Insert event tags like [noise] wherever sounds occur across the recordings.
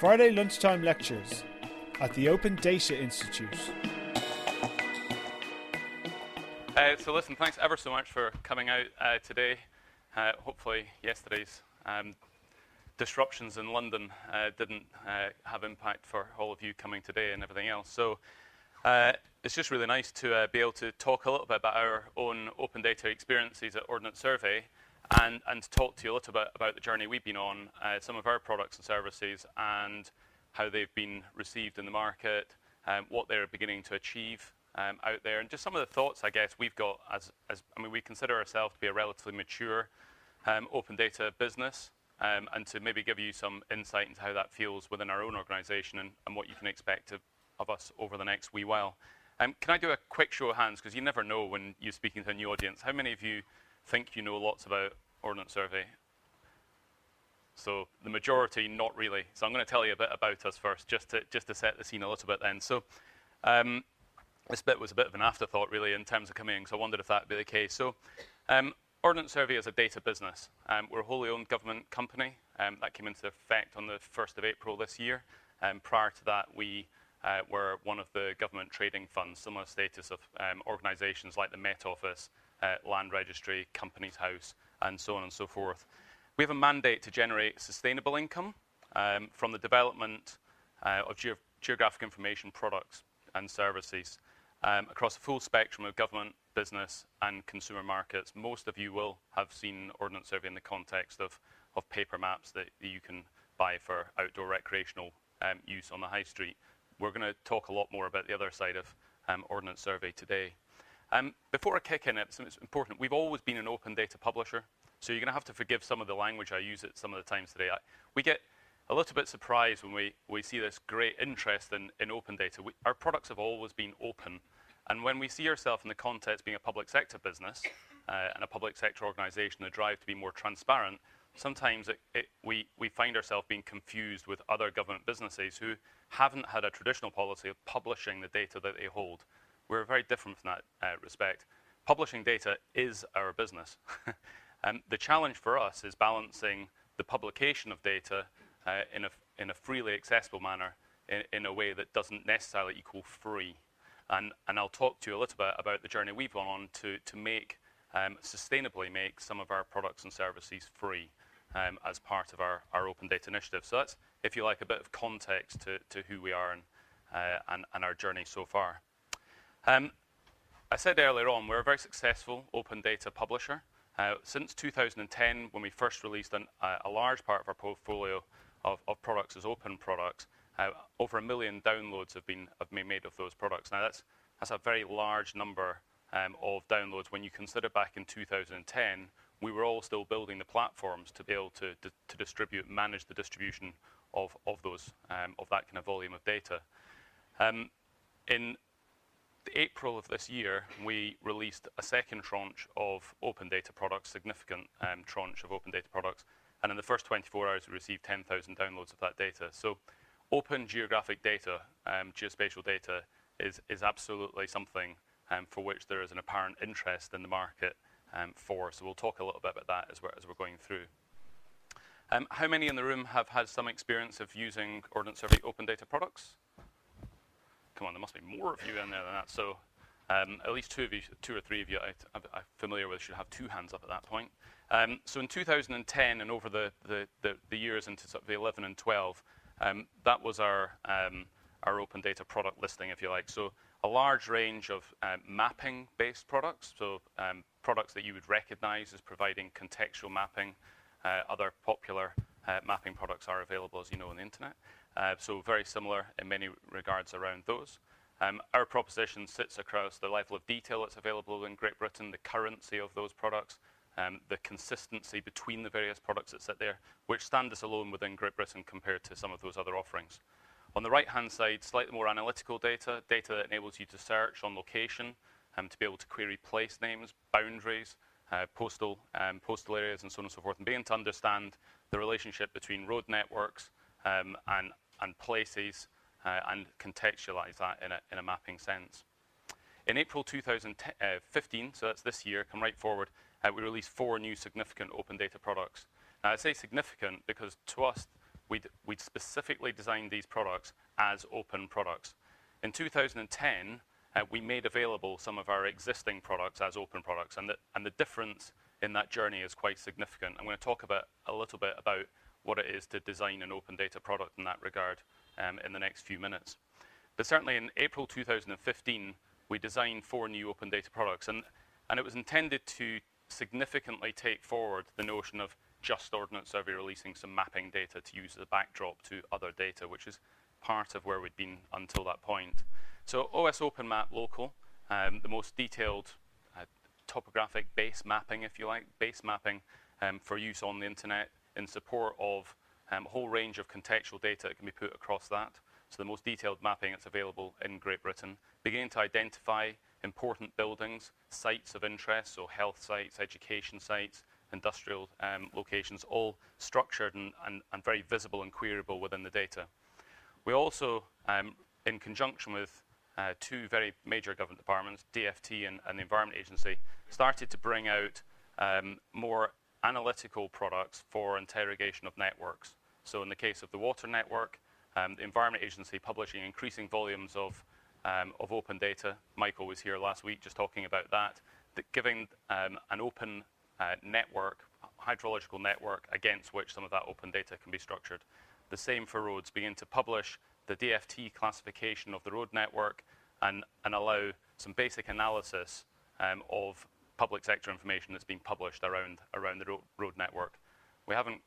Friday lunchtime lectures at the Open Data Institute. Uh, so listen, thanks ever so much for coming out uh, today. Uh, hopefully yesterday's um, disruptions in London uh, didn't uh, have impact for all of you coming today and everything else. So uh, it's just really nice to be able to talk a little bit about our own open data experiences at Ordnance Survey and, and talk to you a little bit about the journey we've been on, some of our products and services, and how they've been received in the market, um, what they're beginning to achieve um, out there, and just some of the thoughts I guess we've got as, as I mean, we consider ourselves to be a relatively mature um, open data business, um, and to maybe give you some insight into how that feels within our own organisation and, and, what you can expect of, of us over the next wee while. Um, can I do a quick show of hands, because you never know when you're speaking to a new audience. How many of you think you know lots about Ordnance Survey? So the majority, not really. So I'm going to tell you a bit about us first, just to, just to set the scene a little bit then. So um, this bit was a bit of an afterthought, really, in terms of coming in, so I wondered if that would be the case. So, um, Ordnance Survey is a data business. Um, we're a wholly owned government company. Um, that came into effect on the 1st of April this year. Um, prior to that, we uh, were one of the government trading funds, similar status of um, organisations like the Met Office, uh, Land Registry, Companies House, and so on and so forth. We have a mandate to generate sustainable income um, from the development uh, of ge geographic information products and services um, across a full spectrum of government, business, and consumer markets. Most of you will have seen Ordnance Survey in the context of, of paper maps that you can buy for outdoor recreational um, use on the high street. We're going to talk a lot more about the other side of um, Ordnance Survey today. Um, before I kick in, it's, it's important. We've always been an open data publisher, so you're going to have to forgive some of the language I use at some of the times today. I, we get a little bit surprised when we, we see this great interest in, in open data. We, our products have always been open. And when we see ourselves in the context being a public sector business uh, and a public sector organization, the drive to be more transparent, sometimes it, it, we, we find ourselves being confused with other government businesses who haven't had a traditional policy of publishing the data that they hold. We're very different from that uh, respect. Publishing data is our business. and [laughs] the challenge for us is balancing the publication of data uh, in, a, in a freely accessible manner in, in a way that doesn't necessarily equal free. And, and I'll talk to you a little bit about the journey we've gone on to, to make, um, sustainably make some of our products and services free um, as part of our, our open data initiative. So that's, if you like, a bit of context to, to who we are and, uh, and, and our journey so far. Um, I said earlier on, we're a very successful open data publisher. Uh, since 2010, when we first released a large part of our portfolio of, products as open products. Uh, over a million downloads have been, made of those products. Now, that's, a very large number um, of downloads when you consider back in 2010, we were all still building the platforms to be able to, distribute, manage the distribution of, those, um, of that kind of volume of data. In April of this year, we released a second tranche of open data products, significant um, tranche of open data products, and in the first 24 hours, we received 10,000 downloads of that data. So open geographic data, um, geospatial data, is, is absolutely something um, for which there is an apparent interest in the market for. So we'll talk a little bit about that as we're, going through. How many in the room have had some experience of using Ordnance Survey open data products? Come on, there must be more of you in there than that. So um, at least two of you, two or three of you I, am familiar with should have two hands up at that point. Um, so in 2010 and over the, the, the, the, years into sort of 11 and 12, um, that was our, um, our open data product listing, if you like. So a large range of um, mapping-based products, so um, products that you would recognize as providing contextual mapping. Uh, other popular uh, mapping products are available, as you know, on the internet. Uh, so very similar in many regards around those. Um, our proposition sits across the level of detail that's available in Great Britain, the currency of those products, um, the consistency between the various products that sit there, which stand us alone within Great Britain compared to some of those other offerings. On the right-hand side, slightly more analytical data, data that enables you to search on location, um, to be able to query place names, boundaries, uh, postal, postal areas, and so on and so forth, and being to understand the relationship between road networks um, and, and places, uh, and contextualize that in a, in a mapping sense. In April 2015, uh, so that's this year, come right forward, uh, we released four new significant open data products. Now, I say significant because to us, we'd, we'd specifically designed these products as open products. In 2010, uh, we made available some of our existing products as open products, and the, and the difference in that journey is quite significant. I'm going to talk about a little bit about what it is to design an open data product in that regard um, in the next few minutes. But certainly in April 2015, we designed four new open data products, and, and it was intended to significantly take forward the notion of just Ordnance Survey releasing some mapping data to use as a backdrop to other data, which is part of where we'd been until that point. So OS OpenMap Local, um, the most detailed uh, topographic base mapping, if you like, base mapping um, for use on the internet in support of um, a whole range of contextual data that can be put across that. So the most detailed mapping that's available in Great Britain, beginning to identify important buildings, sites of interest, so health sites, education sites, industrial um, locations, all structured and, and, and, very visible and queryable within the data. We also, um, in conjunction with uh, two very major government departments, DFT and, and, the Environment Agency, started to bring out um, more analytical products for interrogation of networks. So in the case of the water network, um, the Environment Agency publishing increasing volumes of, um, of open data. Michael was here last week just talking about that, that giving um, an open uh, network, hydrological network, against which some of that open data can be structured. The same for roads, begin to publish the DFT classification of the road network and, and allow some basic analysis um, of public sector information that's being published around, around the ro road network. We haven't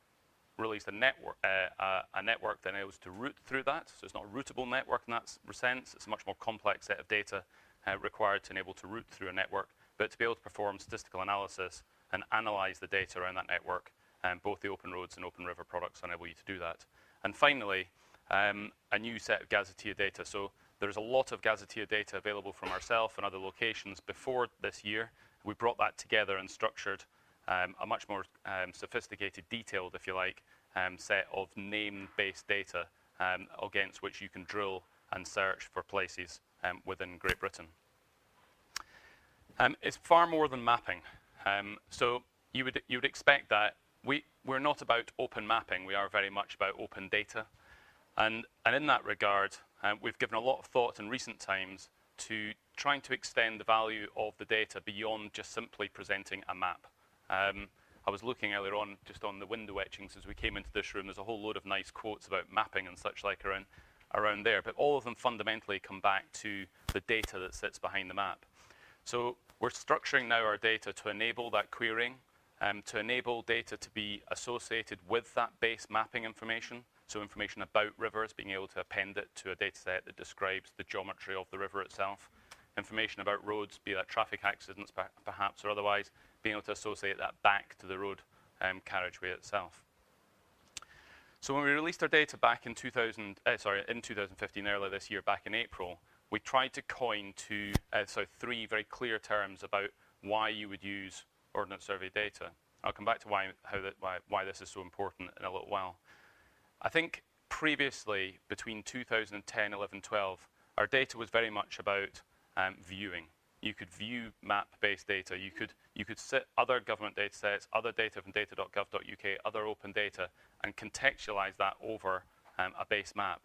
released a network, uh, a network that enables to route through that. So it's not a routable network in that sense. It's a much more complex set of data uh, required to enable to route through a network. But to be able to perform statistical analysis and analyze the data around that network, um, both the Open Roads and Open River products enable you to do that. And finally, um, a new set of Gazetteer data. So there's a lot of Gazetteer data available from ourselves and other locations before this year. We brought that together and structured um, a much more um, sophisticated, detailed, if you like, um, set of name-based data um, against which you can drill and search for places um, within Great Britain. Um, it's far more than mapping. so you would, you would expect that we, we're not about open mapping. We are very much about open data. And, and in that regard, we've given a lot of thought in recent times to trying to extend the value of the data beyond just simply presenting a map. Um, I was looking earlier on just on the window etchings as we came into this room. There's a whole load of nice quotes about mapping and such like around, around there, but all of them fundamentally come back to the data that sits behind the map. So we're structuring now our data to enable that querying, um, to enable data to be associated with that base mapping information. So information about rivers, being able to append it to a data set that describes the geometry of the river itself. Information about roads, be that traffic accidents perhaps or otherwise, being able to associate that back to the road um, carriageway itself. So when we released our data back in 2000, uh, sorry, in 2015, earlier this year, back in April, we tried to coin two, uh, so three very clear terms about why you would use Ordnance Survey data. I'll come back to why, how why, why this is so important in a little while. I think previously, between 2010, 11, 12, our data was very much about um, viewing you could view map-based data. You could, you could sit other government data sets, other data from data.gov.uk, other open data, and contextualize that over um, a base map.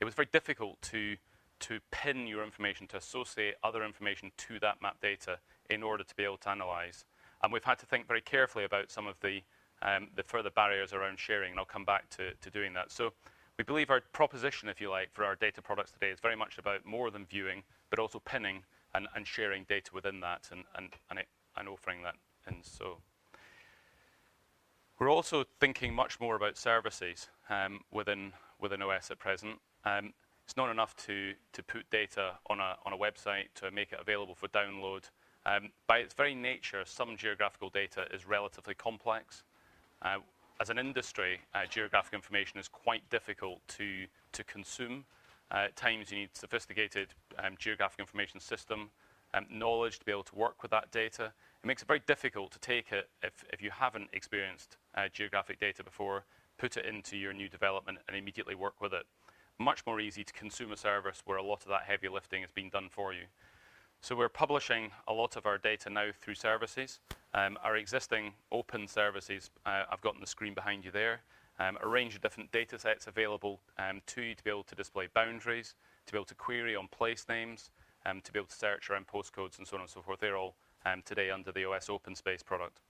It was very difficult to, to pin your information, to associate other information to that map data in order to be able to analyze. And we've had to think very carefully about some of the, um, the further barriers around sharing, and I'll come back to, to doing that. So we believe our proposition, if you like, for our data products today is very much about more than viewing, but also pinning and, and sharing data within that and, and, and, it, and offering that. And so we're also thinking much more about services um, within, within OS at present. Um, it's not enough to, to put data on a, on a website to make it available for download. Um, by its very nature, some geographical data is relatively complex. Uh, as an industry, uh, geographic information is quite difficult to, to consume uh, at times you need sophisticated um, geographic information system um, knowledge to be able to work with that data. It makes it very difficult to take it if, if you haven't experienced uh, geographic data before, put it into your new development and immediately work with it. Much more easy to consume a service where a lot of that heavy lifting is being done for you. So we're publishing a lot of our data now through services. Um, our existing open services, uh, I've got on the screen behind you there, um, a range of different data sets available um, to you to be able to display boundaries, to be able to query on place names, um, to be able to search around postcodes and so on and so forth. They're all um, today under the OS Open Space product.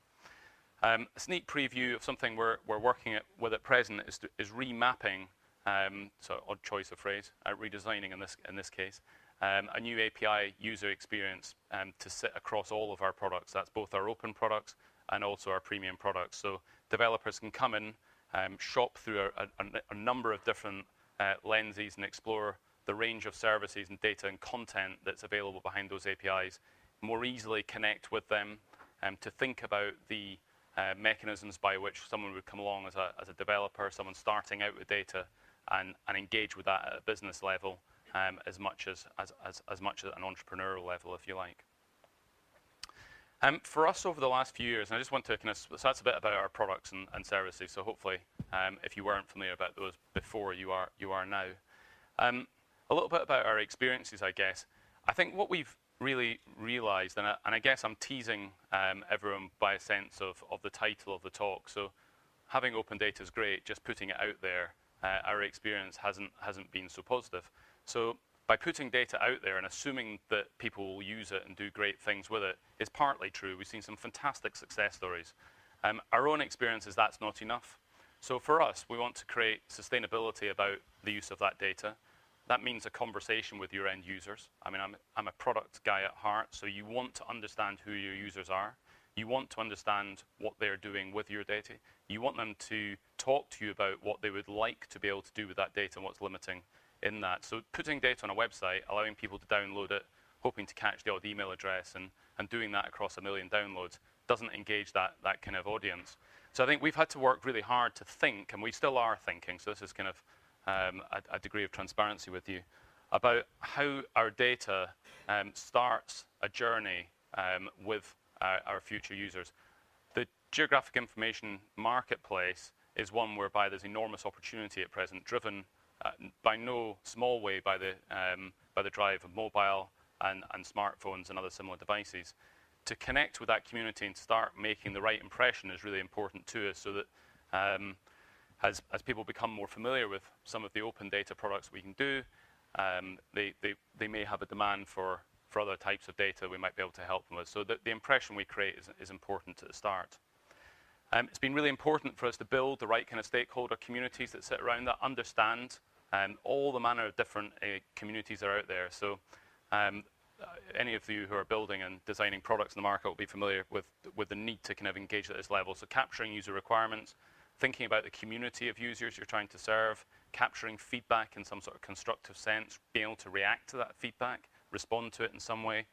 Um, a sneak preview of something we're, we're working at, with at present is, to, is remapping, um, so odd choice of phrase, uh, redesigning in this, in this case, um, a new API user experience um, to sit across all of our products. That's both our open products and also our premium products. So developers can come in, um, shop through a, a, a number of different uh, lenses and explore the range of services and data and content that's available behind those APIs, more easily connect with them, um, to think about the uh, mechanisms by which someone would come along as a, as a developer, someone starting out with data, and, and engage with that at a business level um, as, much as, as, as, as much at an entrepreneurial level, if you like. Um, for us over the last few years, and I just want to kind of, so that's a bit about our products and, and services, so hopefully um, if you weren't familiar about those before, you are, you are now. Um, a little bit about our experiences, I guess. I think what we've really realized, and I, and I guess I'm teasing um, everyone by a sense of, of the title of the talk. So having open data is great, just putting it out there, uh, our experience hasn't, hasn't been so positive. So by putting data out there and assuming that people will use it and do great things with it is partly true. We've seen some fantastic success stories. Um, our own experience is that's not enough. So for us, we want to create sustainability about the use of that data. That means a conversation with your end users. I mean, I'm, I'm a product guy at heart, so you want to understand who your users are. You want to understand what they're doing with your data. You want them to talk to you about what they would like to be able to do with that data and what's limiting in that. So putting data on a website, allowing people to download it, hoping to catch the odd email address and, and doing that across a million downloads doesn't engage that, that kind of audience. So I think we've had to work really hard to think, and we still are thinking, so this is kind of um, a, a, degree of transparency with you about how our data um, starts a journey um, with our, our, future users. The geographic information marketplace is one whereby there's enormous opportunity at present, driven uh, by no small way by the, um, by the drive of mobile and, and smartphones and other similar devices. To connect with that community and start making the right impression is really important to us so that um, as, as people become more familiar with some of the open data products we can do, um, they, they, they may have a demand for, for other types of data we might be able to help them with. So the, the impression we create is, is important at the start. Um, it's been really important for us to build the right kind of stakeholder communities that sit around that, understand um, all the manner of different uh, communities are out there. So um, uh, any of you who are building and designing products in the market will be familiar with, with the need to kind of engage at this level. So capturing user requirements, thinking about the community of users you're trying to serve, capturing feedback in some sort of constructive sense, being able to react to that feedback, respond to it in some way,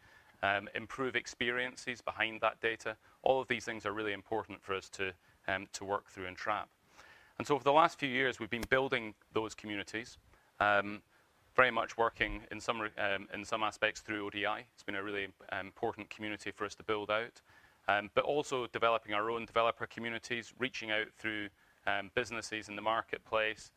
um, improve experiences behind that data. All of these things are really important for us to, um, to work through and trap. And so over the last few years, we've been building those communities, um, very much working in some, um, in some aspects through ODI. It's been a really um, important community for us to build out. Um, but also developing our own developer communities, reaching out through um, businesses in the marketplace.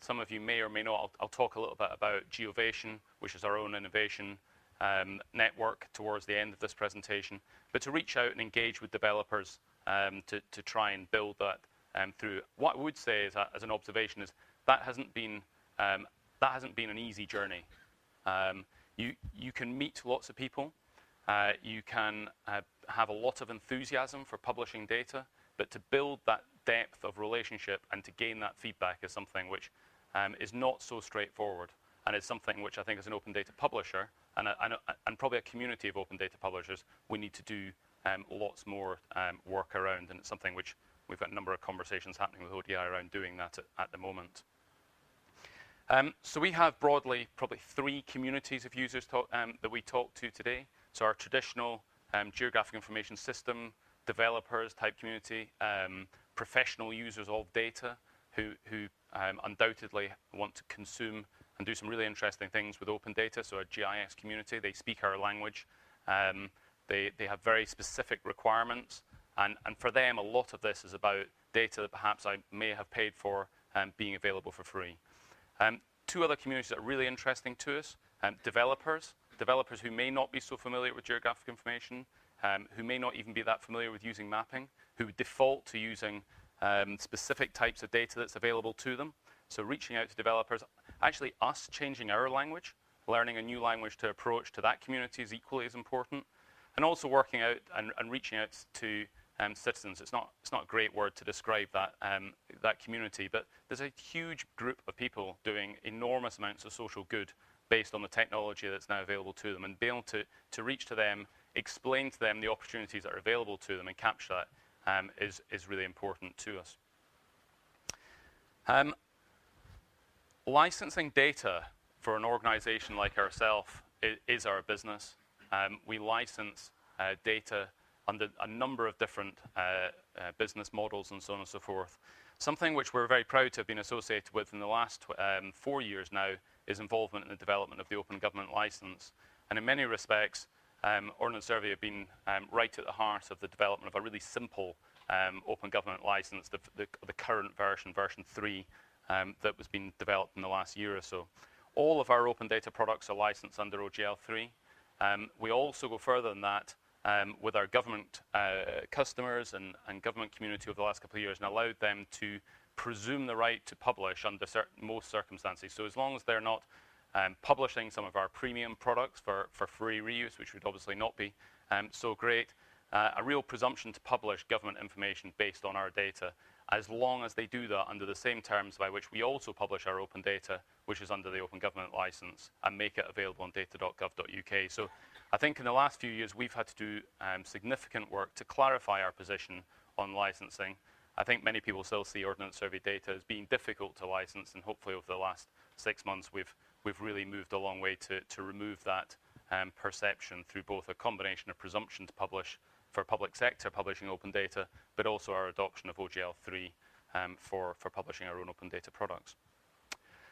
Some of you may or may not, I'll, I'll, talk a little bit about Geovation, which is our own innovation um, network towards the end of this presentation, but to reach out and engage with developers um, to, to try and build that um, through. What I would say is, uh, as an observation is that hasn't been, that hasn't been an easy journey. you, you can meet lots of people, uh, you can uh, have a lot of enthusiasm for publishing data, but to build that depth of relationship and to gain that feedback is something which um, is not so straightforward. And it's something which I think as an open data publisher and, a, and, a, and probably a community of open data publishers, we need to do um, lots more um, work around. And it's something which we've got a number of conversations happening with ODI around doing that at, the moment. Um, so we have broadly probably three communities of users talk, um, that we talk to today. So our traditional um, geographic information system developers type community, um, professional users of data who, who um, undoubtedly want to consume and do some really interesting things with open data. So a GIS community, they speak our language. Um, they, they have very specific requirements. And, and for them, a lot of this is about data that perhaps I may have paid for um, being available for free. Um, two other communities that are really interesting to us, developers developers who may not be so familiar with geographic information, um, who may not even be that familiar with using mapping, who default to using um, specific types of data that's available to them. So reaching out to developers, actually us changing our language, learning a new language to approach to that community is equally as important. And also working out and, and reaching out to um, citizens. It's not, it's not a great word to describe that, um, that community, but there's a huge group of people doing enormous amounts of social good based on the technology that's now available to them and being able to, to reach to them, explain to them the opportunities that are available to them and capture that um, is is, really important to us. Um, licensing data for an organization like ourselves is, is, our business. Um, we license uh, data under a number of different uh, uh, business models and so on and so forth. Something which we're very proud to have been associated with in the last um, four years now is involvement in the development of the Open Government License. And in many respects, um, Ordnance Survey have been um, right at the heart of the development of a really simple um, Open Government License, the, the, the, current version, version 3, um, that was being developed in the last year or so. All of our open data products are licensed under OGL 3. Um, we also go further than that um, with our government uh, customers and, and, government community over the last couple of years and allowed them to presume the right to publish under most circumstances. So as long as they're not um, publishing some of our premium products for, for free reuse, which would obviously not be um, so great, uh, a real presumption to publish government information based on our data, as long as they do that under the same terms by which we also publish our open data, which is under the Open Government License, and make it available on data.gov.uk. So I think in the last few years, we've had to do um, significant work to clarify our position on licensing. I think many people still see Ordnance Survey data as being difficult to license, and hopefully over the last six months, we've, we've really moved a long way to, to remove that um, perception through both a combination of presumption to publish for public sector publishing open data, but also our adoption of OGL3 um, for, for publishing our own open data products.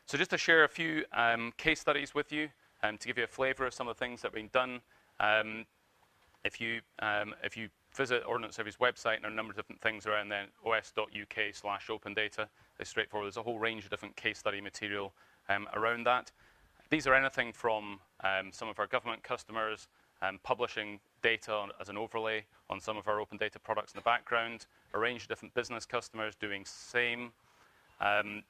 So just to share a few um, case studies with you, um, to give you a flavor of some of the things that have been done. Um, if you um, if you visit Ordnance Survey's website, there are a number of different things around there, os.uk slash open data. It's straightforward. There's a whole range of different case study material um, around that. These are anything from some of our government customers um, publishing data on, as an overlay on some of our open data products in the background, a range of different business customers doing same, um,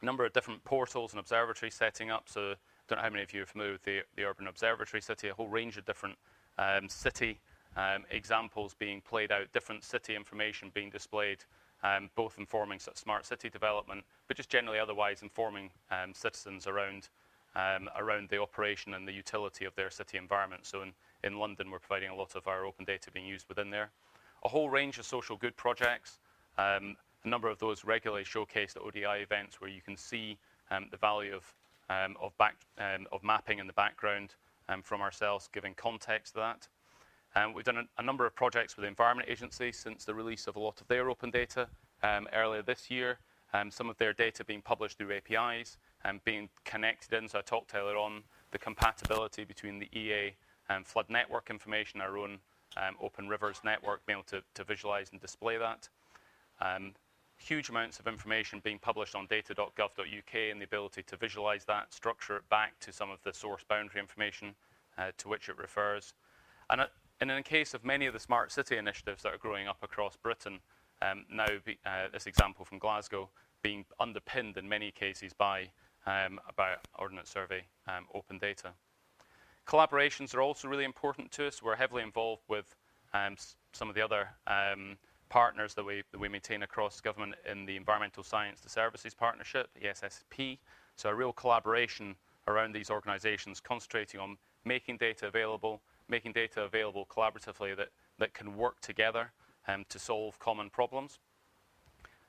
a number of different portals and observatories setting up. So I don't know how many of you are familiar with the, the Urban Observatory City, a whole range of different um, city um, examples being played out, different city information being displayed, um, both informing smart city development, but just generally otherwise informing um, citizens around, um, around the operation and the utility of their city environment. So in, in London, we're providing a lot of our open data being used within there. A whole range of social good projects. Um, a number of those regularly showcased at ODI events where you can see the value of um, of, back, um, of mapping in the background um, from ourselves, giving context to that. Um, we've done a, a, number of projects with the Environment Agency since the release of a lot of their open data um, earlier this year. Um, some of their data being published through APIs and being connected in. So I talked earlier on the compatibility between the EA and flood network information, our own Open Rivers network, being able to, to visualize and display that. Um, huge amounts of information being published on data.gov.uk and the ability to visualize that, structure it back to some of the source boundary information uh, to which it refers. And, uh, and, in the case of many of the smart city initiatives that are growing up across Britain, um, now be, uh, this example from Glasgow being underpinned in many cases by um, about Ordnance Survey um, open data. Collaborations are also really important to us. We're heavily involved with um, some of the other um, partners that we, that we maintain across government in the Environmental Science to Services Partnership, ESSP. So a real collaboration around these organizations concentrating on making data available, making data available collaboratively that, that can work together um, to solve common problems.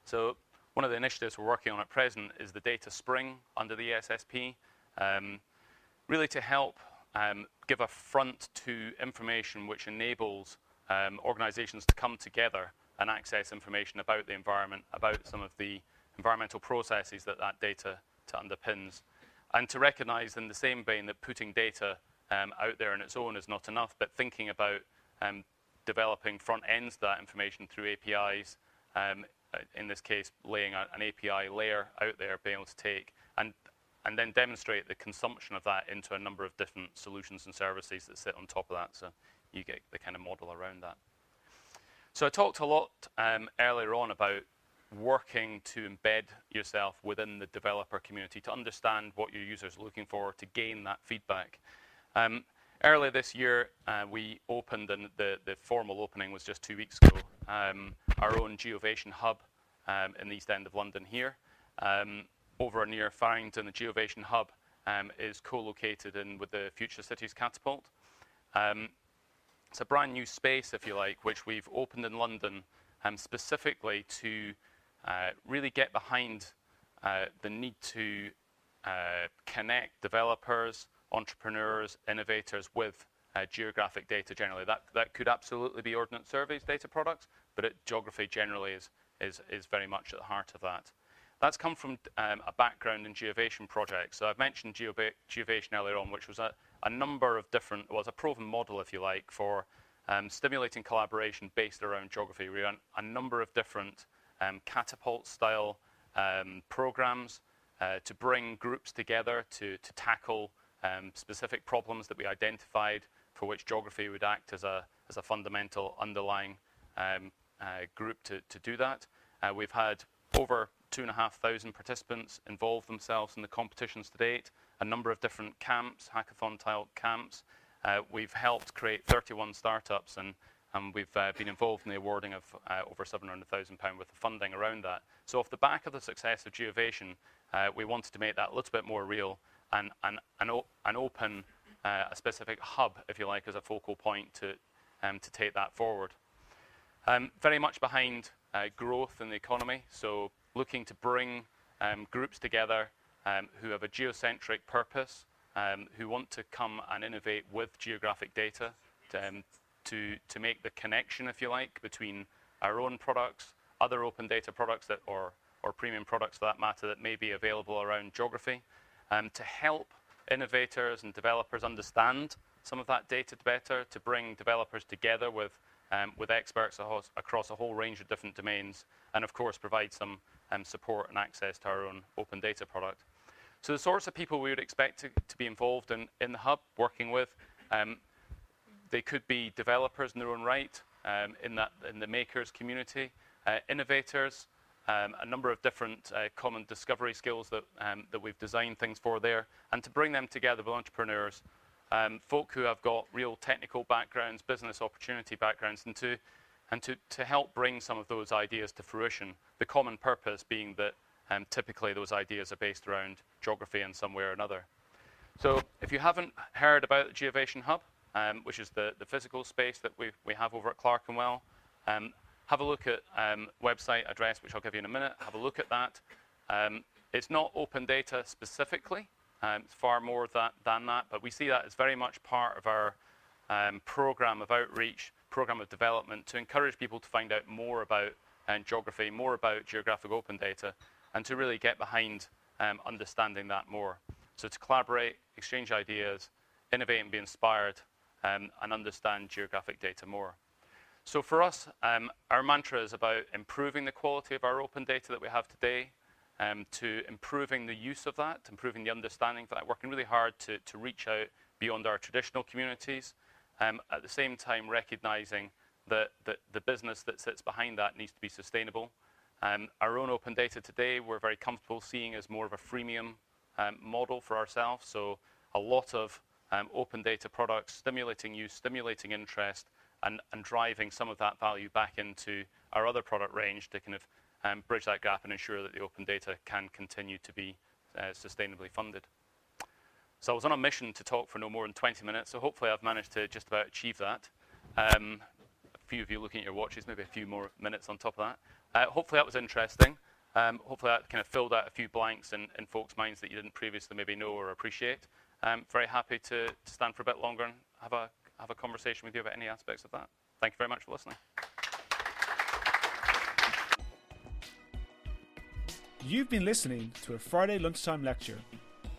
So one of the initiatives we're working on at present is the data spring under the ESSP, um, really to help um, give a front to information which enables um, organizations to come together and access information about the environment, about some of the environmental processes that that data underpins. And to recognize in the same vein that putting data um, out there on its own is not enough, but thinking about um, developing front ends to that information through APIs, um, in this case, laying an API layer out there, being able to take and and then demonstrate the consumption of that into a number of different solutions and services that sit on top of that. So you get the kind of model around that. So I talked a lot um, earlier on about working to embed yourself within the developer community to understand what your users are looking for to gain that feedback. Um, earlier this year, uh, we opened, and the, the formal opening was just two weeks ago, um, our own Geovation hub um, in the East End of London here. Um, over near Farringdon, the Geovation hub um, is co-located in with the Future Cities Catapult. Um, it's a brand new space, if you like, which we've opened in London specifically to uh, really get behind uh, the need to uh, connect developers, entrepreneurs, innovators with uh, geographic data generally. That, that could absolutely be Ordnance Surveys data products, but it, geography generally is, is, is very much at the heart of that. That's come from um, a background in geovation projects. So I've mentioned geovation earlier on, which was a, a number of different, was a proven model, if you like, for um, stimulating collaboration based around geography. We ran a number of different um, catapult-style um, programs uh, to bring groups together to, to tackle um, specific problems that we identified for which geography would act as a, as a fundamental underlying um, uh, group to, to do that. Uh, we've had over 2,500 participants involved themselves in the competitions to date, a number of different camps, hackathon-style camps. Uh, we've helped create 31 startups and, and we've uh, been involved in the awarding of uh, over £700,000 worth of funding around that. So off the back of the success of Geovation, uh, we wanted to make that a little bit more real and, and, and, and open uh, a specific hub, if you like, as a focal point to, um, to take that forward. Um, very much behind uh, growth in the economy, so looking to bring um, groups together um, who have a geocentric purpose, um, who want to come and innovate with geographic data to, um, to, to make the connection, if you like, between our own products, other open data products that, or, or premium products for that matter that may be available around geography, to help innovators and developers understand some of that data better, to bring developers together with um, with experts across a whole range of different domains, and of course provide some um, support and access to our own open data product. So the sorts of people we would expect to, to be involved in, in the hub, working with, um, they could be developers in their own right, um, in, that, in the makers community, uh, innovators, um, a number of different uh, common discovery skills that, um, that we've designed things for there, and to bring them together with entrepreneurs um, folk who have got real technical backgrounds, business opportunity backgrounds, and to and to, to help bring some of those ideas to fruition. The common purpose being that um, typically those ideas are based around geography in some way or another. So if you haven't heard about the Geovation Hub, um, which is the, the physical space that we, we have over at Clerkenwell, um, have a look at um, website address, which I'll give you in a minute. Have a look at that. Um, it's not open data specifically, um, it's far more that, than that, but we see that as very much part of our um, program of outreach, program of development to encourage people to find out more about um, geography, more about geographic open data, and to really get behind um, understanding that more. So to collaborate, exchange ideas, innovate and be inspired, um, and understand geographic data more. So for us, um, our mantra is about improving the quality of our open data that we have today, um, to improving the use of that, improving the understanding of that, working really hard to, to reach out beyond our traditional communities, um, at the same time recognizing that, that the business that sits behind that needs to be sustainable. Um, our own open data today, we're very comfortable seeing as more of a freemium um, model for ourselves. So a lot of um, open data products stimulating use, stimulating interest, and, driving some of that value back into our other product range to kind of um, bridge that gap and ensure that the open data can continue to be uh, sustainably funded. So I was on a mission to talk for no more than 20 minutes, so hopefully I've managed to just about achieve that. Um, a few of you looking at your watches, maybe a few more minutes on top of that. Uh, hopefully that was interesting. Um, hopefully that kind of filled out a few blanks in, folks' minds that you didn't previously maybe know or appreciate. Um, very happy to stand for a bit longer and have a, have a conversation with you about any aspects of that. Thank you very much for listening. You've been listening to a Friday lunchtime lecture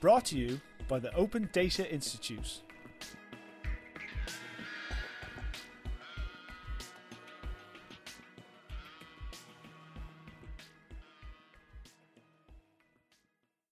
brought to you by the Open Data Institute.